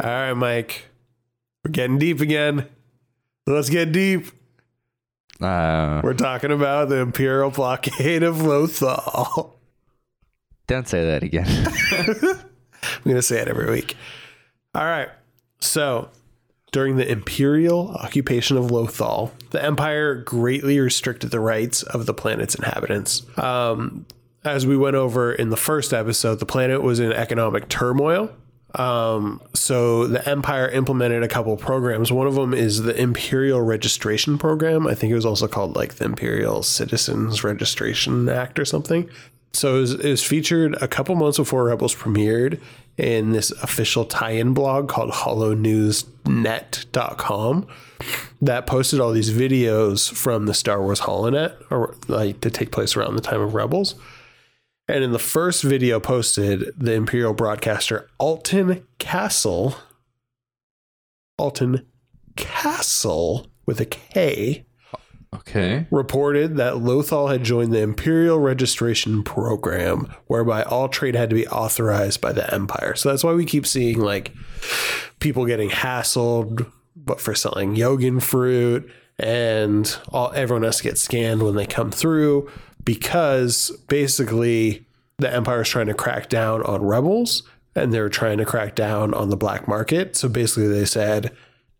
All right, Mike. We're getting deep again. Let's get deep. Uh, We're talking about the Imperial blockade of Lothal. don't say that again. I'm going to say it every week. All right. So, during the Imperial occupation of Lothal, the Empire greatly restricted the rights of the planet's inhabitants. Um, as we went over in the first episode, the planet was in economic turmoil. Um, so the Empire implemented a couple programs. One of them is the Imperial Registration Program. I think it was also called like the Imperial Citizens Registration Act or something. So it was, it was featured a couple months before Rebels premiered in this official tie-in blog called HoloNewsNet.com that posted all these videos from the Star Wars HoloNet, or like to take place around the time of Rebels. And in the first video posted, the Imperial broadcaster Alton Kastle, Alton Kastle with a K, okay. reported that Lothal had joined the Imperial Registration Program, whereby all trade had to be authorized by the Empire. So that's why we keep seeing like people getting hassled, but for selling Yogan fruit, and all everyone has to get scanned when they come through because basically the Empire is trying to crack down on rebels and they're trying to crack down on the black market. So basically, they said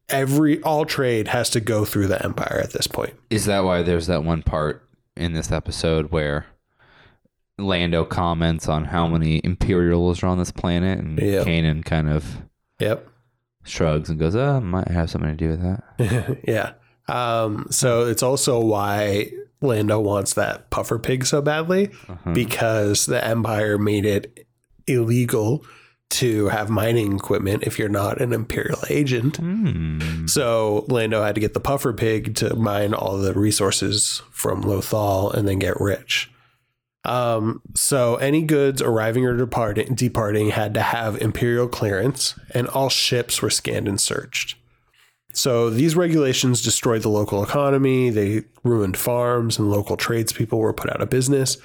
every all trade has to go through the Empire at this point. Is that why there's that one part in this episode where Lando comments on how many Imperials are on this planet, and Yeah. Kanan kind of Yep. shrugs and goes, "Uh, might have something to do with that." yeah. Um, so it's also why Lando wants that puffer pig so badly because the Empire made it illegal to have mining equipment if you're not an Imperial agent. Hmm. So Lando had to get the puffer pig to mine all the resources from Lothal and then get rich. Um, so any goods arriving or departing, departing had to have Imperial clearance, and all ships were scanned and searched. So these regulations destroyed the local economy, they ruined farms, and local tradespeople were put out of business.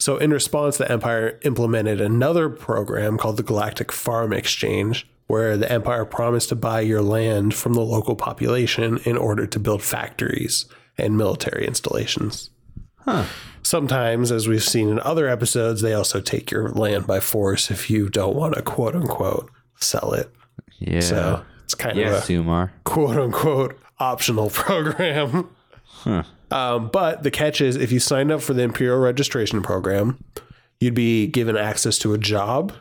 So in response, the Empire implemented another program called the Galactic Farm Exchange, where the Empire promised to buy your land from the local population in order to build factories and military installations. Sometimes, as we've seen in other episodes, they also take your land by force if you don't want to quote unquote sell it. Yeah. So it's kind yeah, of a Sumar. quote unquote optional program. Um, but the catch is if you signed up for the Imperial Registration Program, you'd be given access to a job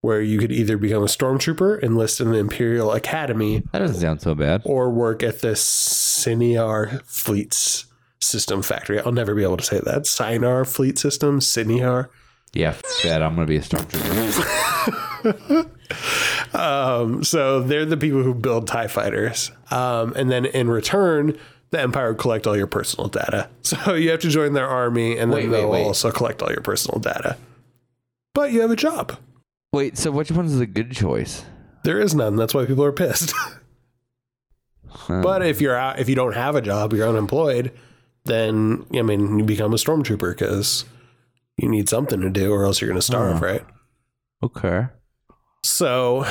where you could either become a stormtrooper, enlist in the Imperial Academy, That doesn't sound so bad. or work at the Sienar Fleets System Factory. I'll never be able to say that. Sienar Fleet System, Sienar. Yeah, f- that. I'm gonna be a stormtrooper. Um, so they're the people who build TIE fighters. Um, and then in return, the Empire would collect all your personal data. So you have to join their army and then Wait, wait, they'll wait. also collect all your personal data. But you have a job. Wait, so which one's the good choice? There is none. That's why people are pissed. Huh. but if you're out, if you don't have a job, you're unemployed, then I mean, you become a stormtrooper because you need something to do or else you're going to starve, Huh. right? okay. So,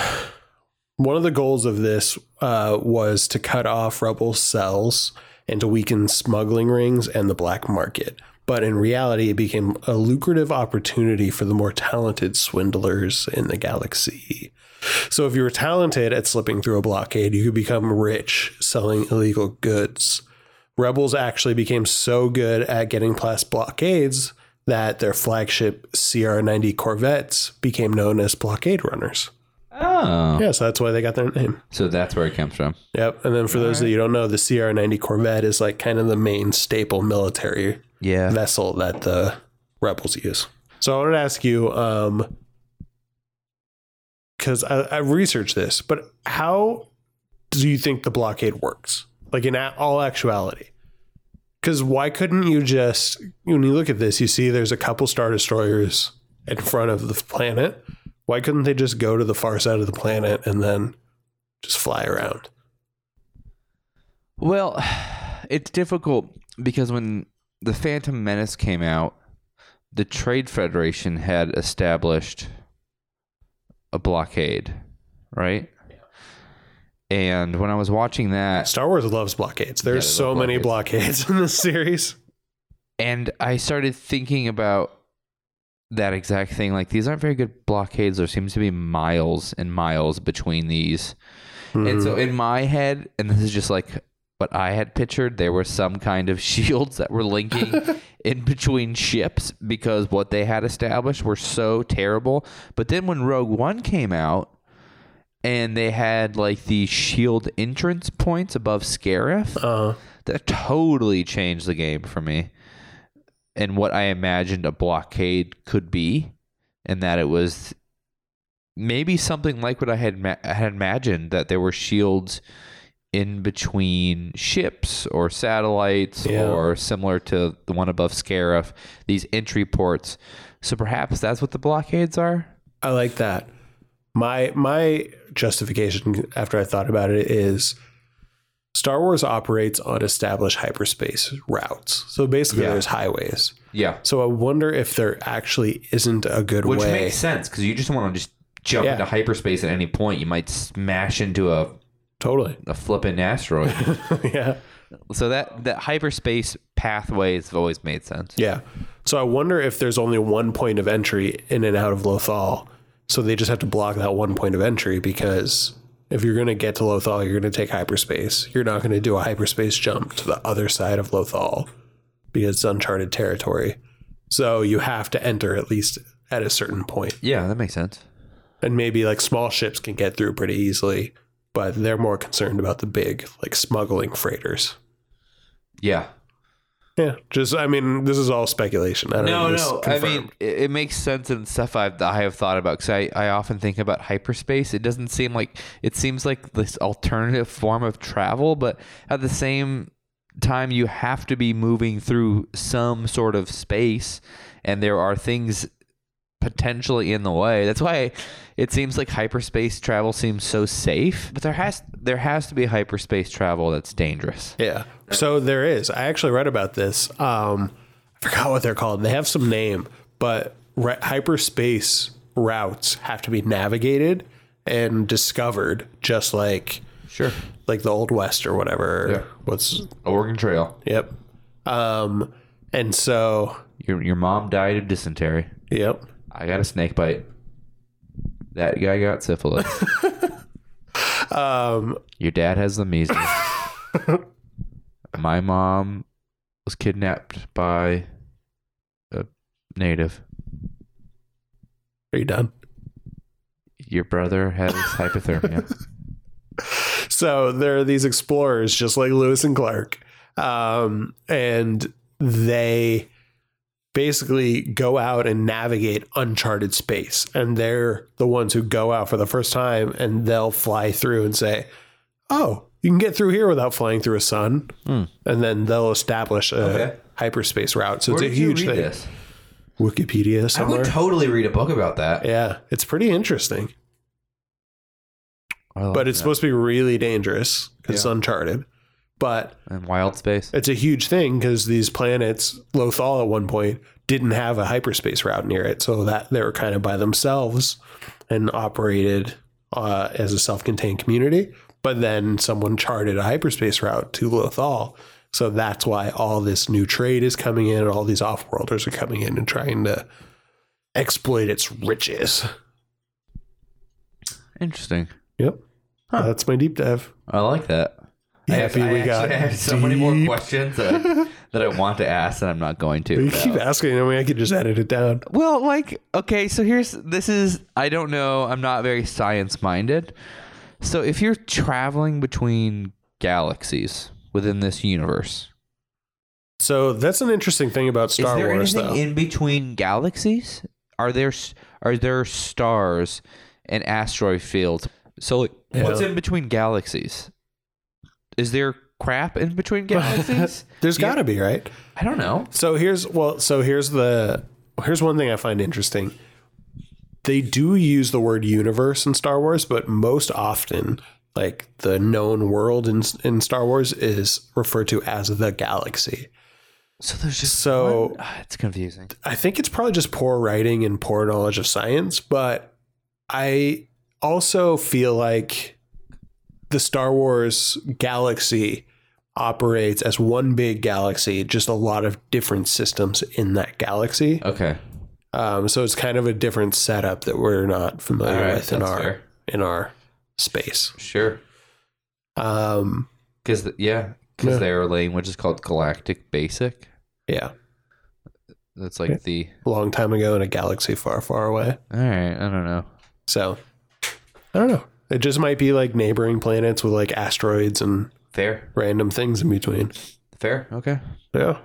one of the goals of this uh, was to cut off rebel cells and to weaken smuggling rings and the black market. But in reality, it became a lucrative opportunity for the more talented swindlers in the galaxy. So, if you were talented at slipping through a blockade, you could become rich selling illegal goods. Rebels actually became so good at getting past blockades that their flagship CR 90 Corvettes became known as blockade runners. Oh, Yeah, so that's why they got their name. so that's where it comes from. Yep. And then for those that you don't know, the CR 90 Corvette is like kind of the main staple military Yeah. vessel that the rebels use. So I wanted to ask you, um, because I, I researched this, but how do you think the blockade works? Like in a- all actuality? Because why couldn't you just, when you look at this, you see there's a couple Star Destroyers in front of the planet. Why couldn't they just go to the far side of the planet and then just fly around? Well, it's difficult because when the Phantom Menace came out, the Trade Federation had established a blockade, right? And when I was watching that, Star Wars loves blockades. There's they so love many blockades in this series. and I started thinking about that exact thing. Like these aren't very good blockades. There seems to be miles and miles between these. And so in my head, and this is just like what I had pictured, there were some kind of shields that were linking in between ships because what they had established were so terrible. But then when Rogue One came out, and they had like the shield entrance points above Scarif, Uh, that totally changed the game for me and what I imagined a blockade could be, and that it was maybe something like what I had ma- had imagined that there were shields in between ships or satellites Yeah. or similar to the one above Scarif, these entry ports. So perhaps that's what the blockades are. I like that. My my justification after I thought about it is Star Wars operates on established hyperspace routes. So basically Yeah. there's highways. Yeah. So I wonder if there actually isn't a good Which way. Which makes sense because you just want to just jump Yeah. into hyperspace at any point. You might smash into a, totally. a flipping asteroid. yeah. So that that hyperspace pathways have always made sense. Yeah. So I wonder if there's only one point of entry in and out of Lothal. So they just have to block that one point of entry because if you're going to get to Lothal, you're going to take hyperspace. You're not going to do a hyperspace jump to the other side of Lothal because it's uncharted territory. So you have to enter at least at a certain point. Yeah, that makes sense. And maybe like small ships can get through pretty easily, but they're more concerned about the big, like smuggling freighters. Yeah. Yeah. Just, I mean, this is all speculation. I don't No, know. if it's no. I mean, it, it makes sense and stuff I've, I have thought about because I, I often think about hyperspace. It doesn't seem like it seems like this alternative form of travel, but at the same time, you have to be moving through some sort of space, and there are things potentially in the way. That's why it seems like hyperspace travel seems so safe, but there has there has to be hyperspace travel that's dangerous. Yeah. So there is. I actually read about this. Um, I forgot what they're called. They have some name, but re- hyperspace routes have to be navigated and discovered, just like Sure. like the old west or whatever. Yeah. What's Oregon Trail. yep. Um, and so Your your mom died of dysentery. yep. I got a snake bite. That guy got syphilis. Um, Your dad has the measles. My mom was kidnapped by a native. are you done? Your brother has hypothermia. so there are these explorers just like Lewis and Clark. Um, and they basically go out and navigate uncharted space. And they're the ones who go out for the first time and they'll fly through and say, Oh, you can get through here without flying through a sun. Hmm. And then they'll establish a Okay. hyperspace route. So it's a huge thing. Wikipedia somewhere. I would totally read a book about that. yeah, it's pretty interesting. But it's supposed to be really dangerous because it's uncharted. But in wild space. it's a huge thing because these planets, Lothal at one point, didn't have a hyperspace route near it. So that they were kind of by themselves and operated uh, as a self contained community. But then someone charted a hyperspace route to Lothal. So that's why all this new trade is coming in, and all these off worlders are coming in and trying to exploit its riches. Interesting. Yep. That's my deep dive. I like that. I have, Happy I we actually got have so many more questions that I, that I want to ask that I'm not going to. You keep asking. I mean, I could just edit it down. Well, like, okay, so here's this is I don't know, I'm not very science minded. So if you're traveling between galaxies within this universe, So that's an interesting thing about Star is there Wars, though. in between galaxies? Are there are there stars and asteroid fields? So like, what's in between galaxies? Is there crap in between galaxies? There's got to be, right? I don't know. So here's well, so here's the here's one thing I find interesting. They do use the word universe in Star Wars, but most often like the known world in in Star Wars is referred to as the galaxy. So there's just So- one- Ah, it's confusing. I think it's probably just poor writing and poor knowledge of science, but I also feel like the Star Wars galaxy operates as one big galaxy, just a lot of different systems in that galaxy. Okay. Um, so it's kind of a different setup that we're not familiar right, with in our fair. in our space. Sure. Um, Because yeah, because Yeah. their language is called Galactic Basic. yeah, That's like the. a long time ago in a galaxy far, far away. All right. I don't know. So I don't know. It just might be like neighboring planets with like asteroids and Fair. random things in between. Fair. Okay. Yeah,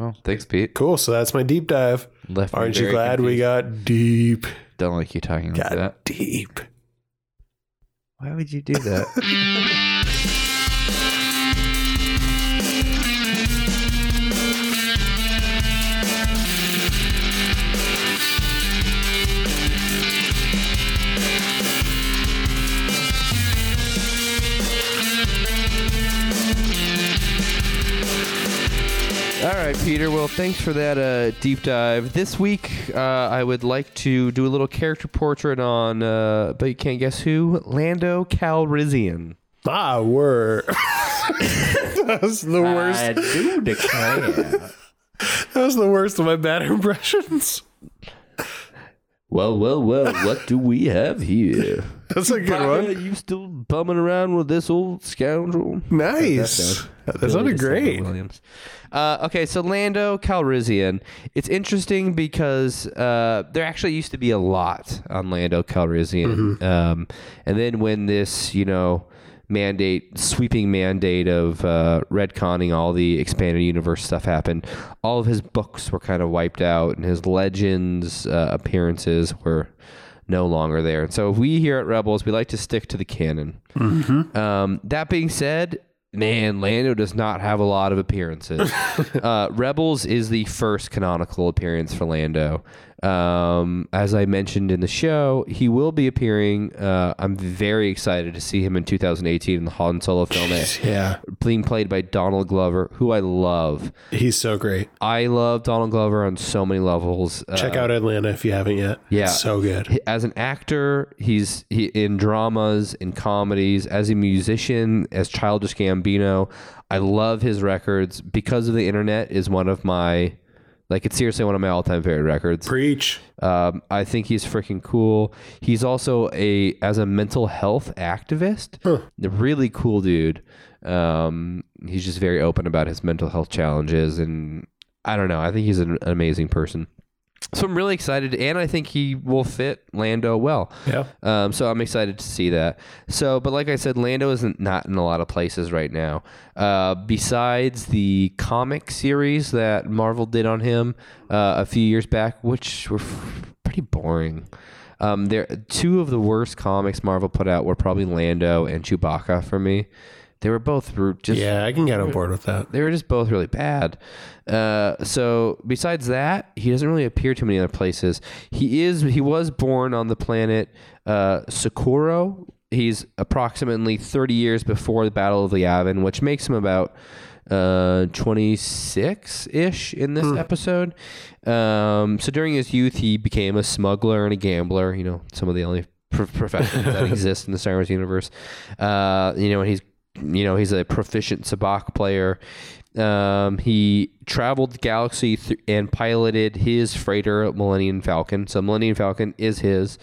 Oh, thanks, Pete. cool. So that's my deep dive. Left me Aren't you very glad we confused. got deep? Don't like you talking like Got that. deep. Why would you do that? Peter. Well, thanks for that uh, deep dive. This week, uh, I would like to do a little character portrait on, uh, but you can't guess who? Lando Calrissian. Ah, word. that was the worst. do declare. That was the worst of my bad impressions. well, well, well. What do we have here? That's a good one. You still bumming around with this old scoundrel? Nice. That sounded great. Williams. Uh, okay, so Lando Calrissian. It's interesting because uh, there actually used to be a lot on Lando Calrissian, um, and then when this, you know, mandate, sweeping mandate of uh, retconning all the expanded universe stuff happened, all of his books were kind of wiped out, and his legends uh, appearances were no longer there. And so we here at Rebels, we like to stick to the canon. Um, that being said, man, Lando does not have a lot of appearances. uh, Rebels is the first canonical appearance for Lando. Um, as I mentioned in the show, he will be appearing. Uh, I'm very excited to see him in 2018 in the Han Solo film, Yeah, being played by Donald Glover, who I love. he's so great. I love Donald Glover on so many levels. Check Uh, out Atlanta if you haven't yet. yeah. It's so good. as an actor, he's he, in dramas, in comedies, as a musician, as Childish Gambino. I love his records because of the internet is one of my like it's seriously one of my all-time favorite records. Preach. Um, I think he's freaking cool. He's also a as a mental health activist, a really cool dude. Um, he's just very open about his mental health challenges, and I don't know. I think he's an, an amazing person. So I'm really excited, and I think he will fit Lando well. Yeah. Um, so I'm excited to see that. So, but like I said, Lando isn't not in a lot of places right now. Uh, besides the comic series that Marvel did on him uh, a few years back, which were f- pretty boring. Um, there, two of the worst comics Marvel put out were probably Lando and Chewbacca for me. They were both just Yeah, I can get on board with that. they were just both really bad. Uh, so besides that, he doesn't really appear too many other places. He is he was born on the planet uh, Socorro. He's approximately 30 years before the Battle of the Yavin, which makes him about uh 26 ish in this episode. Um, so during his youth, he became a smuggler and a gambler. You know, some of the only pro- professions that exist in the Star Wars universe. Uh, you know, and he's you know he's a proficient sabacc player. Um, he traveled the galaxy th- and piloted his freighter Millennium Falcon. So Millennium Falcon is his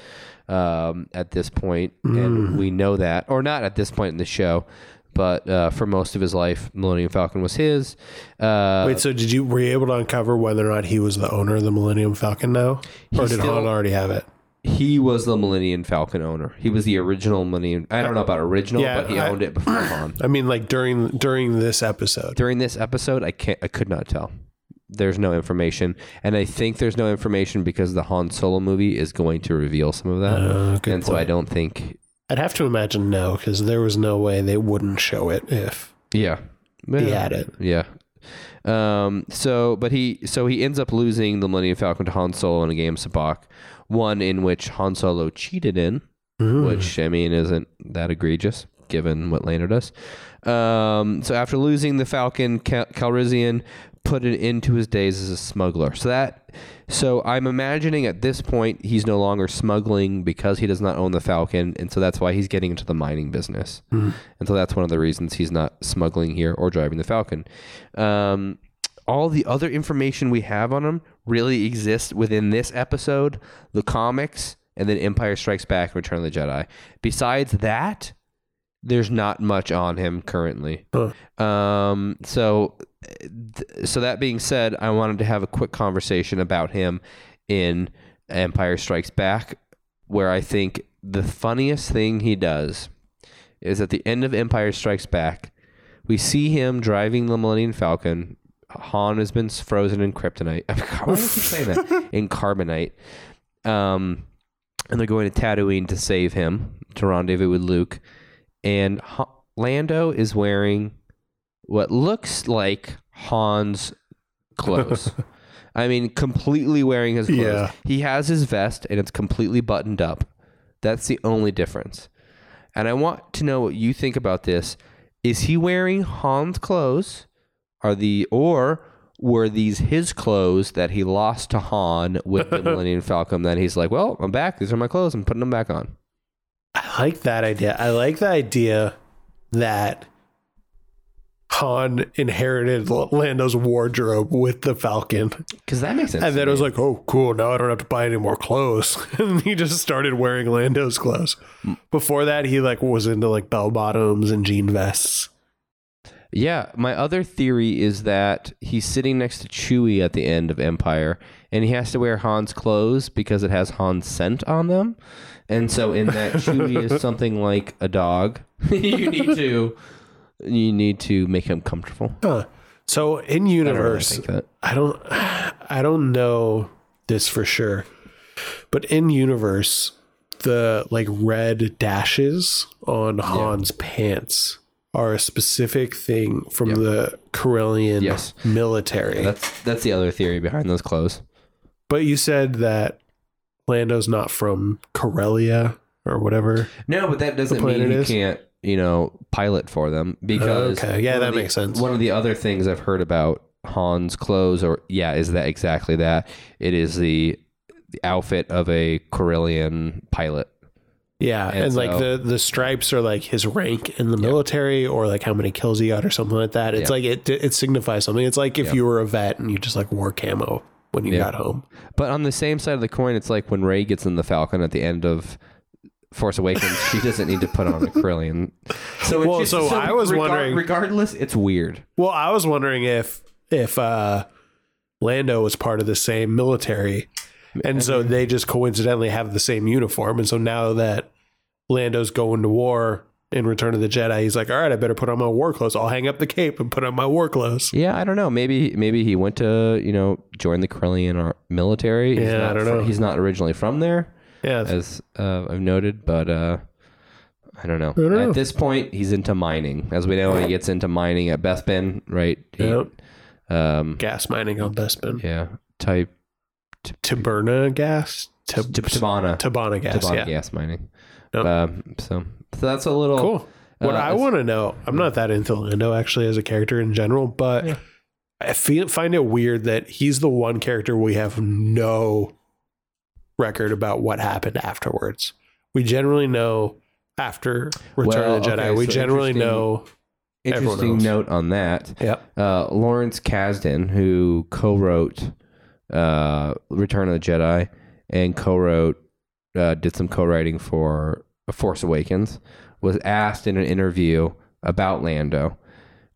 um, at this point, and we know that, or not at this point in the show. But uh, for most of his life, Millennium Falcon was his. Uh, Wait, so did you were you able to uncover whether or not he was the owner of the Millennium Falcon now, or did still- Han already have it? He was the Millennium Falcon owner. He was the original Millennium. I don't know about original, Yeah, but he I- owned it before Han. I mean, like during during this episode. During this episode, I can't. I could not tell. There's no information, and I think there's no information because the Han Solo movie is going to reveal some of that, Uh, and so I don't think. I'd have to imagine no, because there was no way they wouldn't show it if Yeah, he had it. Yeah. Um. So, but he so he ends up losing the Millennium Falcon to Han Solo in a game of Sabacc, one in which Han Solo cheated in, Mm. which I mean isn't that egregious. given what Lando does. Um, so after losing the Falcon, Cal- Calrissian put it into his days as a smuggler. So that, so I'm imagining at this point he's no longer smuggling because he does not own the Falcon, and so that's why he's getting into the mining business. And so that's one of the reasons he's not smuggling here or driving the Falcon. Um, all the other information we have on him really exist within this episode, the comics, and then Empire Strikes Back, Return of the Jedi. Besides that, there's not much on him currently. Huh. Um, so, th- so that being said, I wanted to have a quick conversation about him in Empire Strikes Back, where I think the funniest thing he does is at the end of Empire Strikes Back, we see him driving the Millennium Falcon. Han has been frozen in kryptonite. Why do I keep saying that? In carbonite. Um, and they're going to Tatooine to save him to rendezvous with Luke. And Ha- Lando is wearing what looks like Han's clothes. I mean, completely wearing his clothes. Yeah. He has his vest and it's completely buttoned up. That's the only difference. And I want to know what you think about this. Is he wearing Han's clothes? Are the or were these his clothes that he lost to Han with the Millennium Falcon? That he's like, well, I'm back. These are my clothes. I'm putting them back on. I like that idea. I like the idea that Han inherited Lando's wardrobe with the Falcon. Because that makes sense. And then it was like, oh, cool. Now I don't have to buy any more clothes. and he just started wearing Lando's clothes. Before that, he like was into like bell bottoms and jean vests. Yeah, my other theory is that he's sitting next to Chewie at the end of Empire, and he has to wear Han's clothes because it has Han's scent on them. And so, in that Chewie is something like a dog, you need to you need to make him comfortable. Huh. So in I don't really universe. I don't I don't know this for sure. But in universe, the like red dashes on Han's pants are a specific thing from Yep. the Corellian Yes. military. That's that's the other theory behind those clothes. but you said that Lando's not from Corellia or whatever. No, but that doesn't mean you is? can't, you know, pilot for them because Okay. Yeah, that the- makes sense. One of the other things I've heard about Han's clothes, or yeah, is that exactly that? It is the, the outfit of a Corellian pilot. Yeah, And and, like the the stripes are like his rank in the military or like how many kills he got or something like that. It's Yeah. like it it signifies something. It's like if Yeah. you were a vet and you just like wore camo when you Yeah. got home. But on the same side of the coin, it's like when Rey gets in the Falcon at the end of Force Awakens, she doesn't need to put on a Corellian. So, it's Well, just, so I was wondering- Regardless, it's weird. Well, I was wondering if if uh Lando was part of the same military and so they just coincidentally have the same uniform and so now that Lando's going to war in Return of the Jedi, he's like, "All right, I better put on my war clothes. I'll hang up the cape and put on my war clothes." Yeah, I don't know. Maybe maybe he went to you know join the Corellian ar- military. He's Yeah, not I don't know. He's not originally from there. Yeah, as uh, I've noted, but uh, I don't know. don't know. At this point, he's into mining. As we know, he gets into mining at Bespin, right? He, Yep. Um, gas mining on Bespin. yeah. Type Taberna gas, T- Tibanna. Tibanna gas. Tibanna yeah, gas mining. Yep. Um, so, so that's a little cool. What Uh, I want to know, I'm not that into Lando actually as a character in general, but Yeah. I feel find it weird that he's the one character we have no record about what happened afterwards. We generally know after Return Well, of the Jedi. okay, we so generally interesting- know. everyone Interesting knows. note on that. Yep. Uh, Lawrence Kasdan, who co-wrote uh, Return of the Jedi and co-wrote, uh, did some co-writing for Force Awakens, was asked in an interview about Lando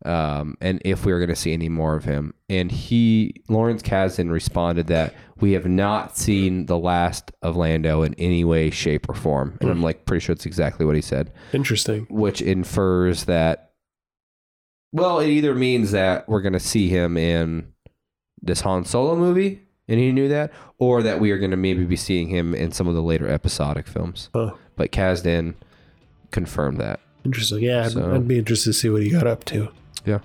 um, and if we were going to see any more of him. And he, Lawrence Kasdan, responded that we have not seen the last of Lando in any way, shape, or form. And I'm like pretty sure it's exactly what he said Interesting. which infers that well it either means that we're going to see him in this Han Solo movie and he knew that or that we are going to maybe be seeing him in some of the later episodic films Huh. but Kasdan confirmed that Interesting. Yeah, I'd, I'd be interested to see what he got up to. yeah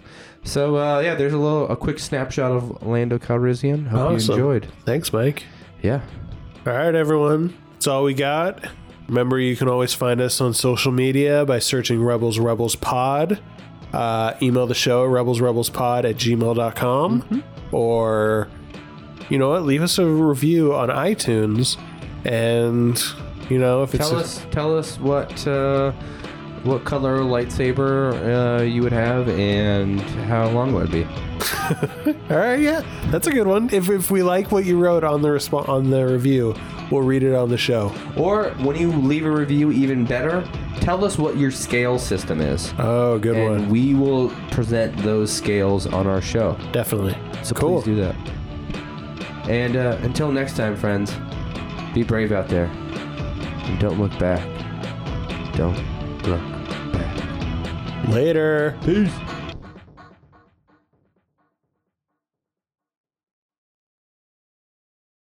so uh, yeah there's a little a quick snapshot of Lando Calrissian hope Awesome. you enjoyed Thanks, Mike. yeah All right, everyone. That's all we got. Remember, you can always find us on social media by searching Rebels Rebels Pod. Uh, email the show rebels rebels pod at gmail.com Mm-hmm. or you know what? Leave us a review on itunes and you know if it's Tell us, tell us what uh, what color lightsaber uh, you would have and how long would it be. all right yeah that's a good one. If, if we like what you wrote on the resp- on the review we'll read it on the show. Or when you leave a review, even better, tell us what your scale system is, oh good and one. we will present those scales on our show. definitely. So cool. please do that. And uh, until next time, friends, be brave out there, and don't look back. Don't look back. later Peace.